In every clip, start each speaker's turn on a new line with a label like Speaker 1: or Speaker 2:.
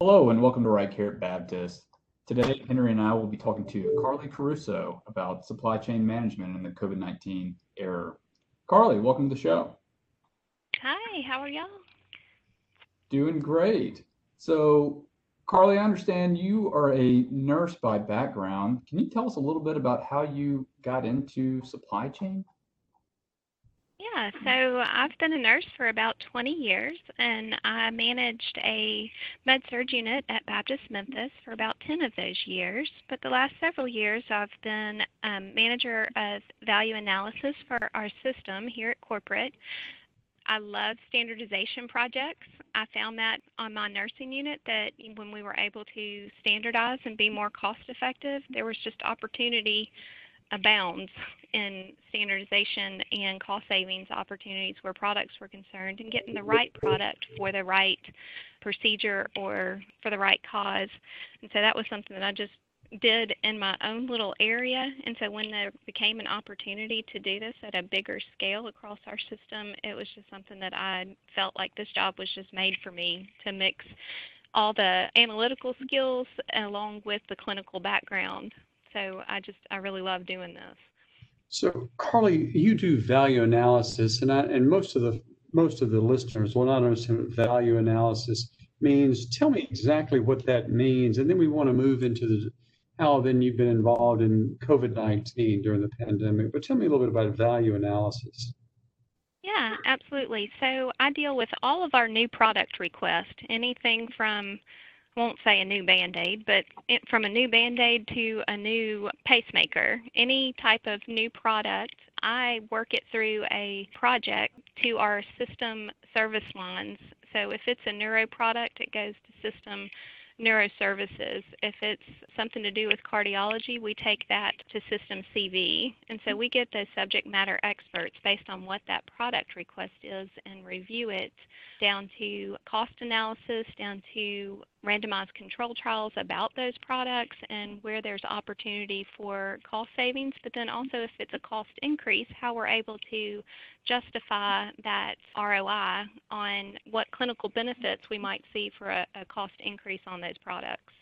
Speaker 1: Hello and welcome to Right Care at Baptist. Today, Henry and I will be talking to Carly Caruso about supply chain management in the COVID 19 era. Carly, welcome to the show.
Speaker 2: Hi, how are y'all?
Speaker 1: Doing great. So, Carly, I understand you are a nurse by background. Can you tell us a little bit about how you got into supply chain?
Speaker 2: Yeah, so I've been a nurse for about 20 years and I managed a med surg unit at Baptist Memphis for about 10 of those years. But the last several years I've been um, manager of value analysis for our system here at corporate. I love standardization projects. I found that on my nursing unit that when we were able to standardize and be more cost effective, there was just opportunity abounds in standardization and cost savings opportunities where products were concerned and getting the right product for the right procedure or for the right cause. And so that was something that I just did in my own little area. And so when there became an opportunity to do this at a bigger scale across our system, it was just something that I felt like this job was just made for me to mix all the analytical skills along with the clinical background. So I just, I really love doing this.
Speaker 3: So, Carly, you do value analysis, and I, and most of the most of the listeners will not understand what value analysis means. Tell me exactly what that means, and then we want to move into the how then you've been involved in COVID nineteen during the pandemic. But tell me a little bit about value analysis.
Speaker 2: Yeah, absolutely. So I deal with all of our new product requests, anything from won't say a new band-aid, but it, from a new band-aid to a new pacemaker, any type of new product, I work it through a project to our system service lines. So if it's a neuro product, it goes to system neuroservices. If it's something to do with cardiology, we take that to System CV. And so we get those subject matter experts based on what that product request is and review it down to cost analysis, down to randomized control trials about those products and where there's opportunity for cost savings, but then also if it's a cost increase, how we're able to justify that ROI on what clinical benefits we might see for a, a cost increase on those products.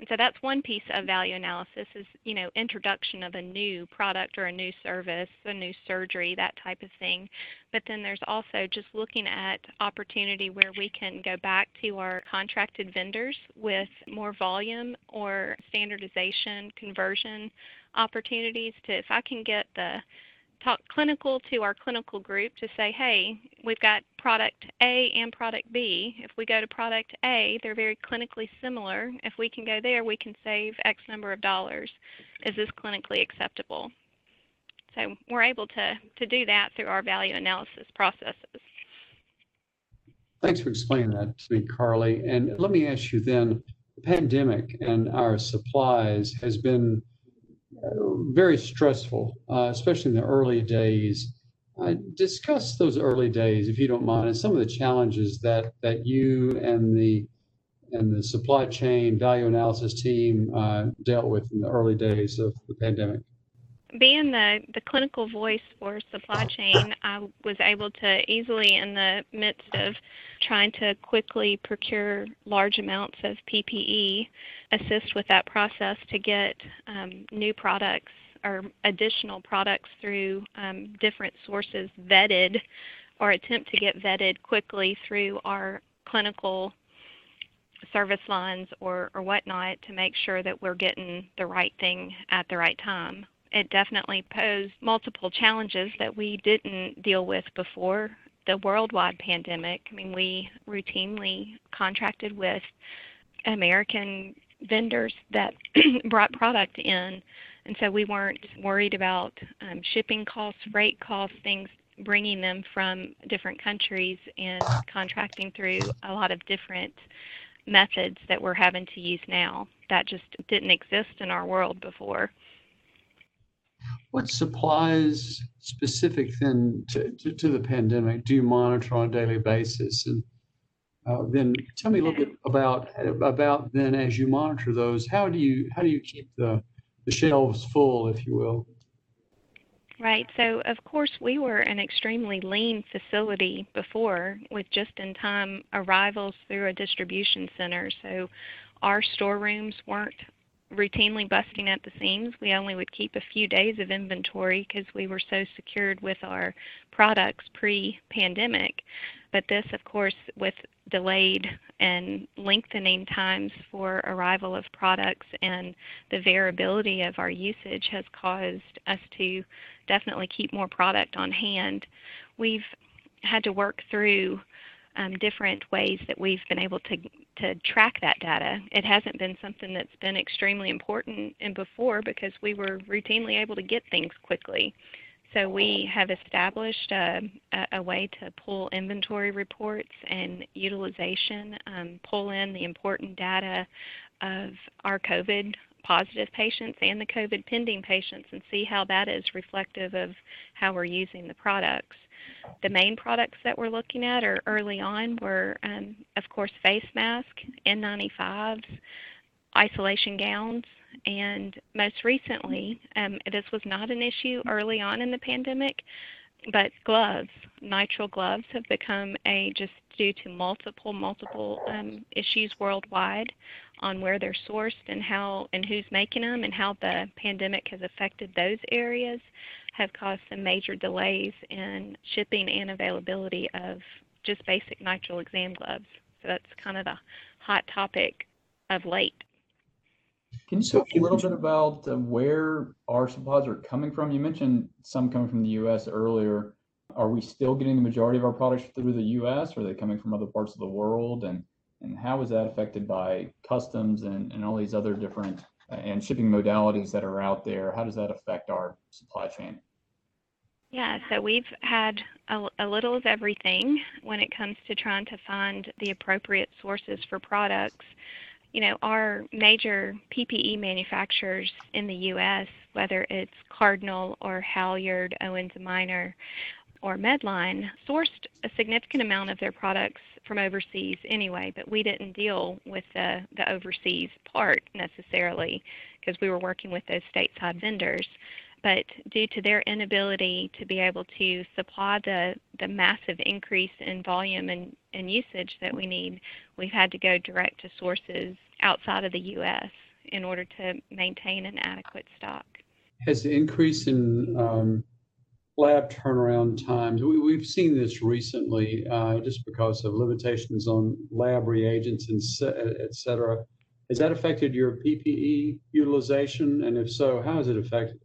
Speaker 2: And so that's one piece of value analysis is, you know, introduction of a new product or a new service, a new surgery, that type of thing. But then there's also just looking at opportunity where we can go back to our contracted vendors with more volume or standardization, conversion opportunities to if I can get the talk clinical to our clinical group to say, hey, we've got product A and product B. If we go to product A, they're very clinically similar. If we can go there, we can save X number of dollars. Is this clinically acceptable? So we're able to, to do that through our value analysis processes.
Speaker 3: Thanks for explaining that to me, Carly. And let me ask you then, the pandemic and our supplies has been very stressful, uh, especially in the early days. Uh, discuss those early days, if you don't mind, and some of the challenges that that you and the and the supply chain value analysis team uh, dealt with in the early days of the pandemic
Speaker 2: being the, the clinical voice for supply chain, I was able to easily, in the midst of trying to quickly procure large amounts of PPE, assist with that process to get um, new products or additional products through um, different sources vetted or attempt to get vetted quickly through our clinical service lines or, or whatnot to make sure that we're getting the right thing at the right time it definitely posed multiple challenges that we didn't deal with before the worldwide pandemic. I mean, we routinely contracted with American vendors that brought product in, and so we weren't worried about um, shipping costs, freight costs, things bringing them from different countries and contracting through a lot of different methods that we're having to use now. That just didn't exist in our world before.
Speaker 3: What supplies specific then to, to, to, the pandemic do you monitor on a daily basis? And uh, then tell me a little bit about about then as you monitor those, how do you how do you keep the the shelves full, if you will?
Speaker 2: Right. So, of course, we were an extremely lean facility before with just in time arrivals through a distribution center. So, our storerooms weren't routinely busting at the seams. We only would keep a few days of inventory because we were so secured with our products pre pandemic. But this, of course, with delayed and lengthening times for arrival of products and the variability of our usage has caused us to definitely keep more product on hand. We've had to work through um, different ways that we've been able to to track that data. It hasn't been something that's been extremely important in before because we were routinely able to get things quickly. So we have established a, a, way to pull inventory reports and utilization, um, pull in the important data of our COVID positive patients and the COVID pending patients and see how that is reflective of how we're using the products. The main products that we're looking at are early on were, um, of course, face mask, N95s, isolation gowns, and most recently, um, this was not an issue early on in the pandemic, but gloves, nitrile gloves, have become a just due to multiple, multiple um, issues worldwide on where they're sourced and how and who's making them and how the pandemic has affected those areas have caused some major delays in shipping and availability of just basic nitrile exam gloves. So that's kind of the hot topic of late.
Speaker 1: Can you talk a little bit about uh, where our supplies are coming from? You mentioned some coming from the U.S. earlier. Are we still getting the majority of our products through the U.S. are they coming from other parts of the world? And and how is that affected by customs and, all these other different uh, and shipping modalities that are out there? How does that affect our supply chain?
Speaker 2: Yeah, so we've had a, little of everything when it comes to trying to find the appropriate sources for products. You know, our major PPE manufacturers in the U.S., whether it's Cardinal or Halyard, Owens & Minor, or Medline, sourced a significant amount of their products from overseas anyway, but we didn't deal with the, the overseas part necessarily because we were working with those stateside vendors but due to their inability to be able to supply the, the massive increase in volume and, and usage that we need, we've had to go direct to sources outside of the U.S. in order to maintain an adequate stock.
Speaker 3: Has the increase in um, lab turnaround times, we, have seen this recently uh, just because of limitations on lab reagents and et cetera. Has that affected your PPE utilization? And if so, how has it affected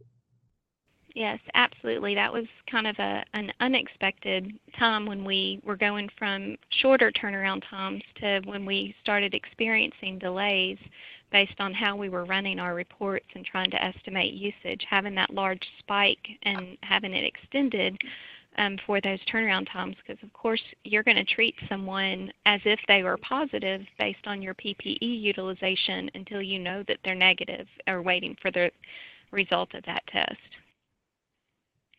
Speaker 2: Yes, absolutely. That was kind of a, an unexpected time when we were going from shorter turnaround times to when we started experiencing delays based on how we were running our reports and trying to estimate usage. Having that large spike and having it extended um, for those turnaround times, because of course you're going to treat someone as if they were positive based on your PPE utilization until you know that they're negative or waiting for the result of that test.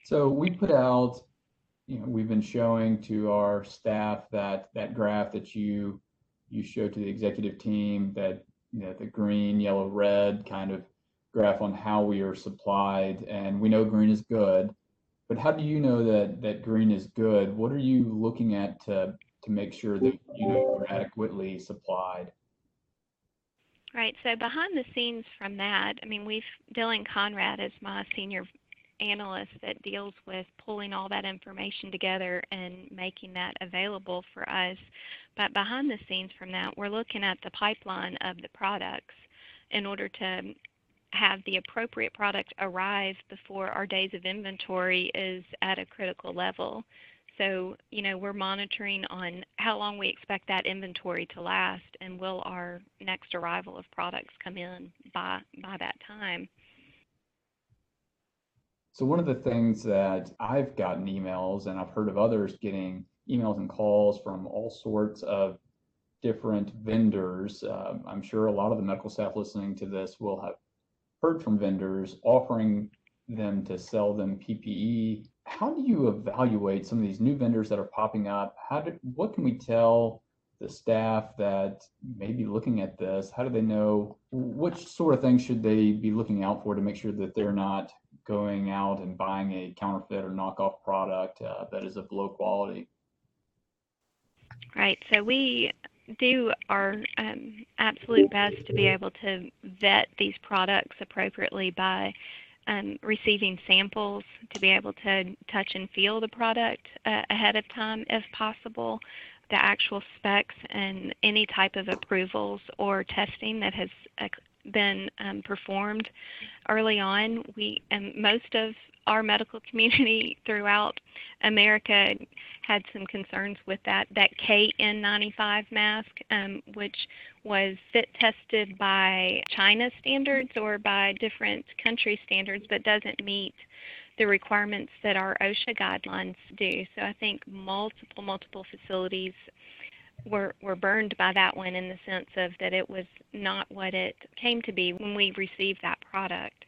Speaker 1: So we put out, you know, we've been showing to our staff that that graph that you you showed to the executive team that you know the green, yellow, red kind of graph on how we are supplied, and we know green is good. But how do you know that that green is good? What are you looking at to to make sure that you know you're adequately supplied?
Speaker 2: Right. So behind the scenes from that, I mean, we've Dylan Conrad is my senior analyst that deals with pulling all that information together and making that available for us. But behind the scenes from that, we're looking at the pipeline of the products in order to have the appropriate product arrive before our days of inventory is at a critical level. So, you know, we're monitoring on how long we expect that inventory to last and will our next arrival of products come in by by that time.
Speaker 1: So one of the things that I've gotten emails and I've heard of others getting emails and calls from all sorts of different vendors. Um, I'm sure a lot of the medical staff listening to this will have heard from vendors offering them to sell them PPE. How do you evaluate some of these new vendors that are popping up? How do, what can we tell the staff that may be looking at this? How do they know which sort of things should they be looking out for to make sure that they're not going out and buying a counterfeit or knockoff product uh, that is of low quality?
Speaker 2: Right. So we do our um, absolute best to be able to vet these products appropriately by um, receiving samples to be able to touch and feel the product uh, ahead of time if possible the actual specs and any type of approvals or testing that has uh, been um, performed early on. We and most of our medical community throughout America had some concerns with that that KN95 mask, um, which was fit tested by China standards or by different country standards, but doesn't meet the requirements that our OSHA guidelines do. So I think multiple multiple facilities were were burned by that one in the sense of that it was not what it came to be when we received that product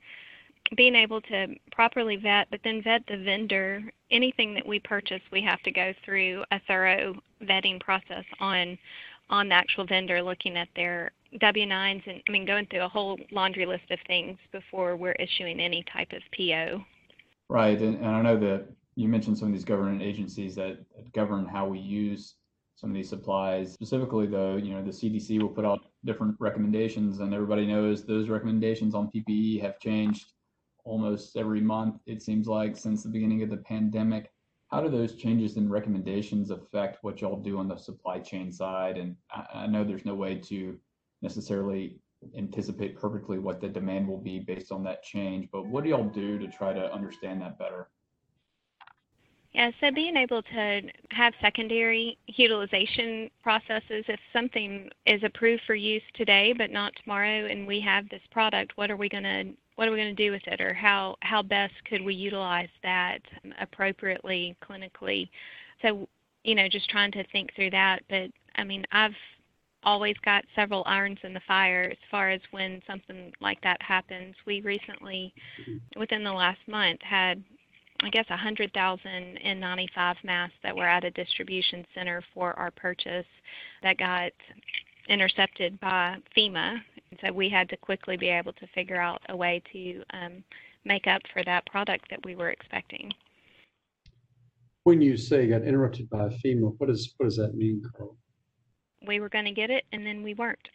Speaker 2: being able to properly vet, but then vet the vendor. Anything that we purchase, we have to go through a thorough vetting process on on the actual vendor, looking at their W-9s, and I mean going through a whole laundry list of things before we're issuing any type of PO.
Speaker 1: Right, and, and I know that you mentioned some of these government agencies that, that govern how we use some of these supplies. Specifically, though, you know, the CDC will put out different recommendations, and everybody knows those recommendations on PPE have changed almost every month, it seems like, since the beginning of the pandemic. How do those changes in recommendations affect what y'all do on the supply chain side? And I, I know there's no way to necessarily anticipate perfectly what the demand will be based on that change, but what do y'all do to try to understand that better?
Speaker 2: Yeah, so being able to have secondary utilization processes, if something is approved for use today but not tomorrow, and we have this product, what are we going to what are we going to do with it, or how how best could we utilize that appropriately clinically? So you know, just trying to think through that. But I mean, I've always got several irons in the fire as far as when something like that happens. We recently, within the last month, had I guess 100,000 N95 masks that were at a distribution center for our purchase that got intercepted by FEMA. And so we had to quickly be able to figure out a way to um, make up for that product that we were expecting.
Speaker 3: When you say got interrupted by FEMA, what does what does that mean, Carl?
Speaker 2: We were going to get it, and then we weren't.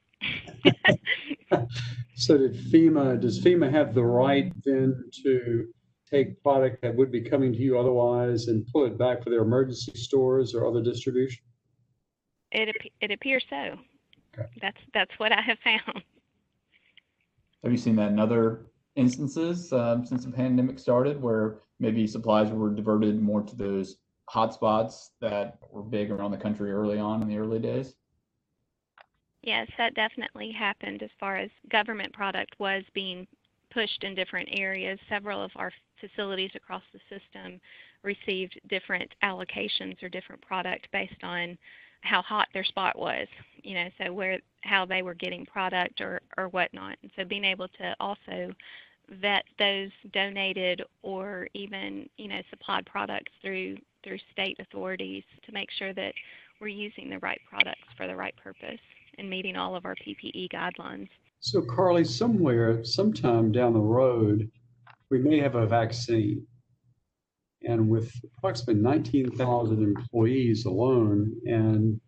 Speaker 3: so did FEMA? Does FEMA have the right then to take product that would be coming to you otherwise and pull it back for their emergency stores or other distribution?
Speaker 2: It it appears so. Okay. That's that's what I have found.
Speaker 1: Have you seen that in other instances um, since the pandemic started, where maybe supplies were diverted more to those hotspots that were big around the country early on in the early days?
Speaker 2: Yes, that definitely happened as far as government product was being pushed in different areas. Several of our facilities across the system received different allocations or different product based on how hot their spot was, you know, so where how they were getting product or or whatnot. And so being able to also vet those donated or even you know supplied products through through state authorities to make sure that we're using the right products for the right purpose and meeting all of our PPE guidelines.
Speaker 3: So Carly, somewhere, sometime down the road, we may have a vaccine. And with approximately 19,000 employees alone and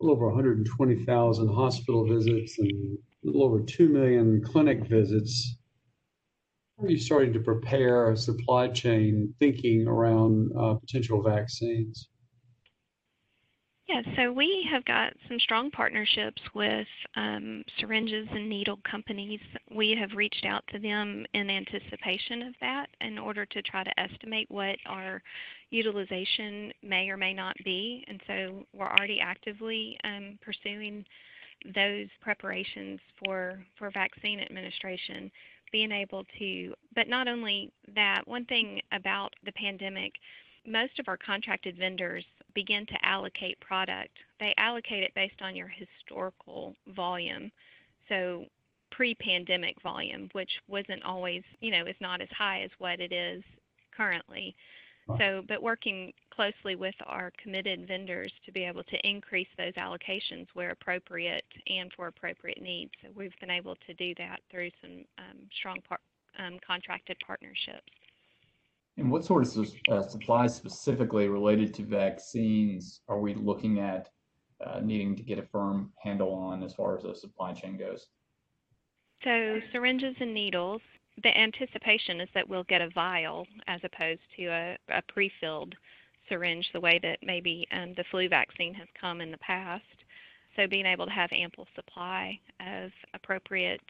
Speaker 3: a little over 120,000 hospital visits and a little over 2 million clinic visits, are you starting to prepare a supply chain thinking around uh, potential vaccines?
Speaker 2: Yeah, so we have got some strong partnerships with um, syringes and needle companies. We have reached out to them in anticipation of that in order to try to estimate what our utilization may or may not be. And so we're already actively um, pursuing those preparations for, for vaccine administration, being able to, but not only that, one thing about the pandemic, most of our contracted vendors begin to allocate product, they allocate it based on your historical volume. So pre-pandemic volume, which wasn't always, you know, is not as high as what it is currently. So, but working closely with our committed vendors to be able to increase those allocations where appropriate and for appropriate needs. So we've been able to do that through some um, strong par um, contracted partnerships.
Speaker 1: And what sort of uh, supplies specifically related to vaccines are we looking at uh, needing to get a firm handle on as far as the supply chain goes?
Speaker 2: So syringes and needles. The anticipation is that we'll get a vial as opposed to a, a pre-filled syringe, the way that maybe um, the flu vaccine has come in the past. So being able to have ample supply of appropriate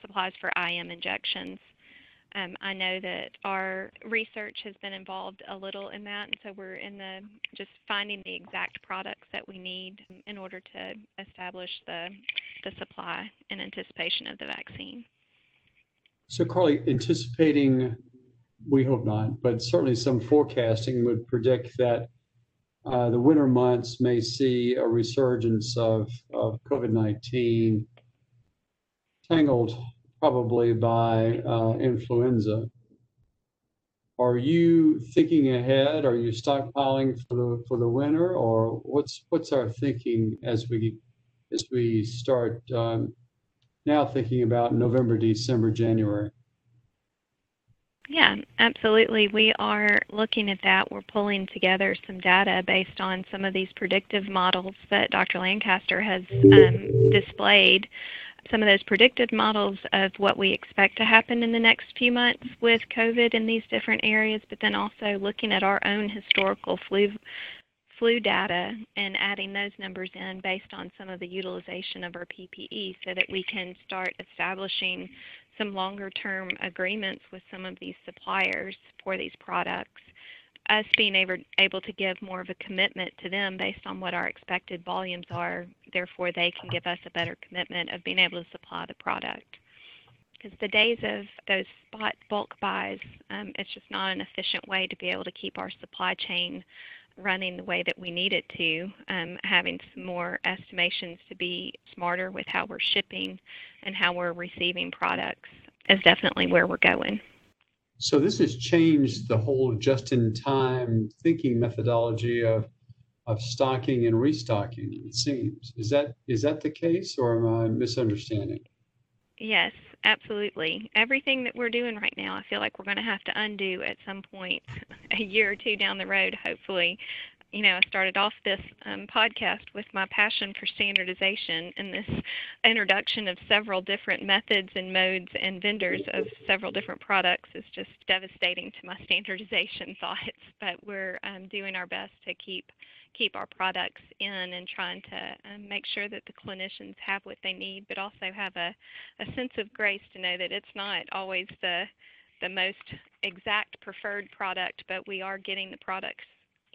Speaker 2: supplies for IM injections. Um, I know that our research has been involved a little in that, and so we're in the just finding the exact products that we need in order to establish the the supply in anticipation of the vaccine.
Speaker 3: So, Carly, anticipating, we hope not, but certainly some forecasting would predict that uh, the winter months may see a resurgence of, of COVID 19 tangled probably by uh, influenza. Are you thinking ahead? Are you stockpiling for the for the winter, or what's what's our thinking as we as we start um, now thinking about November, December, January?
Speaker 2: Yeah, absolutely. We are looking at that. We're pulling together some data based on some of these predictive models that Dr. Lancaster has um, displayed some of those predicted models of what we expect to happen in the next few months with COVID in these different areas, but then also looking at our own historical flu flu data and adding those numbers in based on some of the utilization of our PPE so that we can start establishing some longer term agreements with some of these suppliers for these products us being able, able to give more of a commitment to them based on what our expected volumes are, therefore they can give us a better commitment of being able to supply the product. Because the days of those spot bulk buys, um, it's just not an efficient way to be able to keep our supply chain running the way that we need it to. Um, having some more estimations to be smarter with how we're shipping and how we're receiving products is definitely where we're going.
Speaker 3: So this has changed the whole just-in-time thinking methodology of of stocking and restocking. It seems is that is that the case, or am I misunderstanding?
Speaker 2: Yes, absolutely. Everything that we're doing right now, I feel like we're going to have to undo at some point, a year or two down the road, hopefully, you know, I started off this um, podcast with my passion for standardization and this introduction of several different methods and modes and vendors of several different products is just devastating to my standardization thoughts. But we're um, doing our best to keep keep our products in and trying to um, make sure that the clinicians have what they need, but also have a, a sense of grace to know that it's not always the the most exact preferred product, but we are getting the products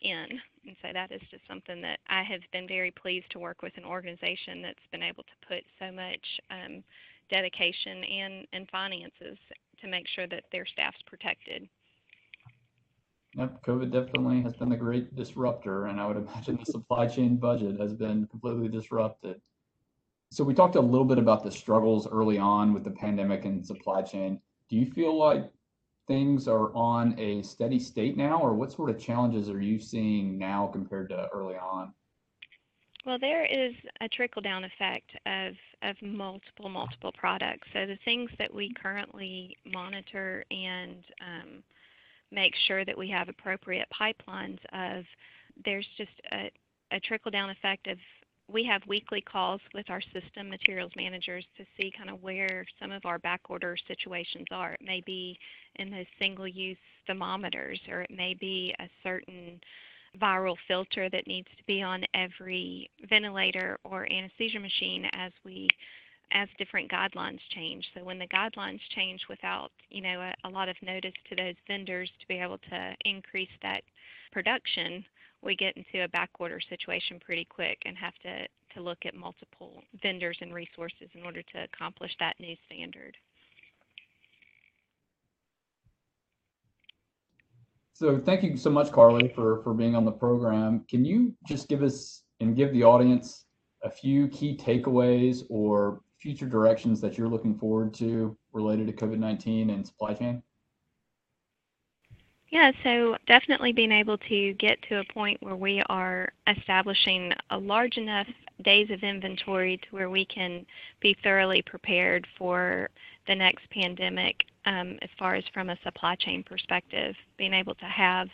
Speaker 2: in. And so that is just something that I have been very pleased to work with an organization that's been able to put so much um, dedication and, and finances to make sure that their staff's protected.
Speaker 1: Yep, COVID definitely has been a great disruptor, and I would imagine the supply chain budget has been completely disrupted. So we talked a little bit about the struggles early on with the pandemic and supply chain. Do you feel like things are on a steady state now, or what sort of challenges are you seeing now compared to early on?
Speaker 2: Well, there is a trickle down effect of, of multiple, multiple products. So the things that we currently monitor and um, make sure that we have appropriate pipelines of, there's just a, a trickle down effect of we have weekly calls with our system materials managers to see kind of where some of our back order situations are. It may be in those single use thermometers, or it may be a certain viral filter that needs to be on every ventilator or anesthesia machine as we as different guidelines change. So when the guidelines change without, you know, a, a lot of notice to those vendors to be able to increase that production, we get into a backorder situation pretty quick and have to, to look at multiple vendors and resources in order to accomplish that new standard.
Speaker 1: So thank you so much, Carly, for, for being on the program. Can you just give us and give the audience a few key takeaways or future directions that you're looking forward to related to COVID-19 and supply chain?
Speaker 2: Yeah, so definitely being able to get to a point where we are establishing a large enough days of inventory to where we can be thoroughly prepared for the next pandemic um, as far as from a supply chain perspective, being able to have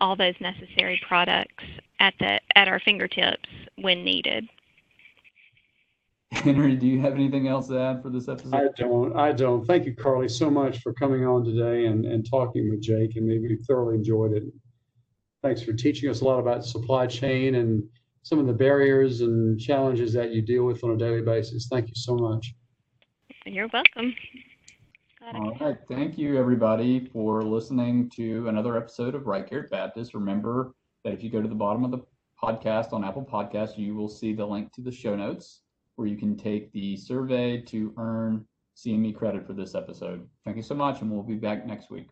Speaker 2: all those necessary products at the at our fingertips when needed.
Speaker 1: Henry, do you have anything else to add for this episode?
Speaker 3: I don't, I don't. Thank you, Carly, so much for coming on today and, and talking with Jake, and we thoroughly enjoyed it. Thanks for teaching us a lot about supply chain and some of the barriers and challenges that you deal with on a daily basis. Thank you so much.
Speaker 2: You're welcome. Glad I
Speaker 1: All
Speaker 2: could
Speaker 1: right. Thank you, everybody, for listening to another episode of Right Care at Baptist. Remember that if you go to the bottom of the podcast on Apple Podcasts, you will see the link to the show notes where you can take the survey to earn CME credit for this episode. Thank you so much, and we'll be back next week.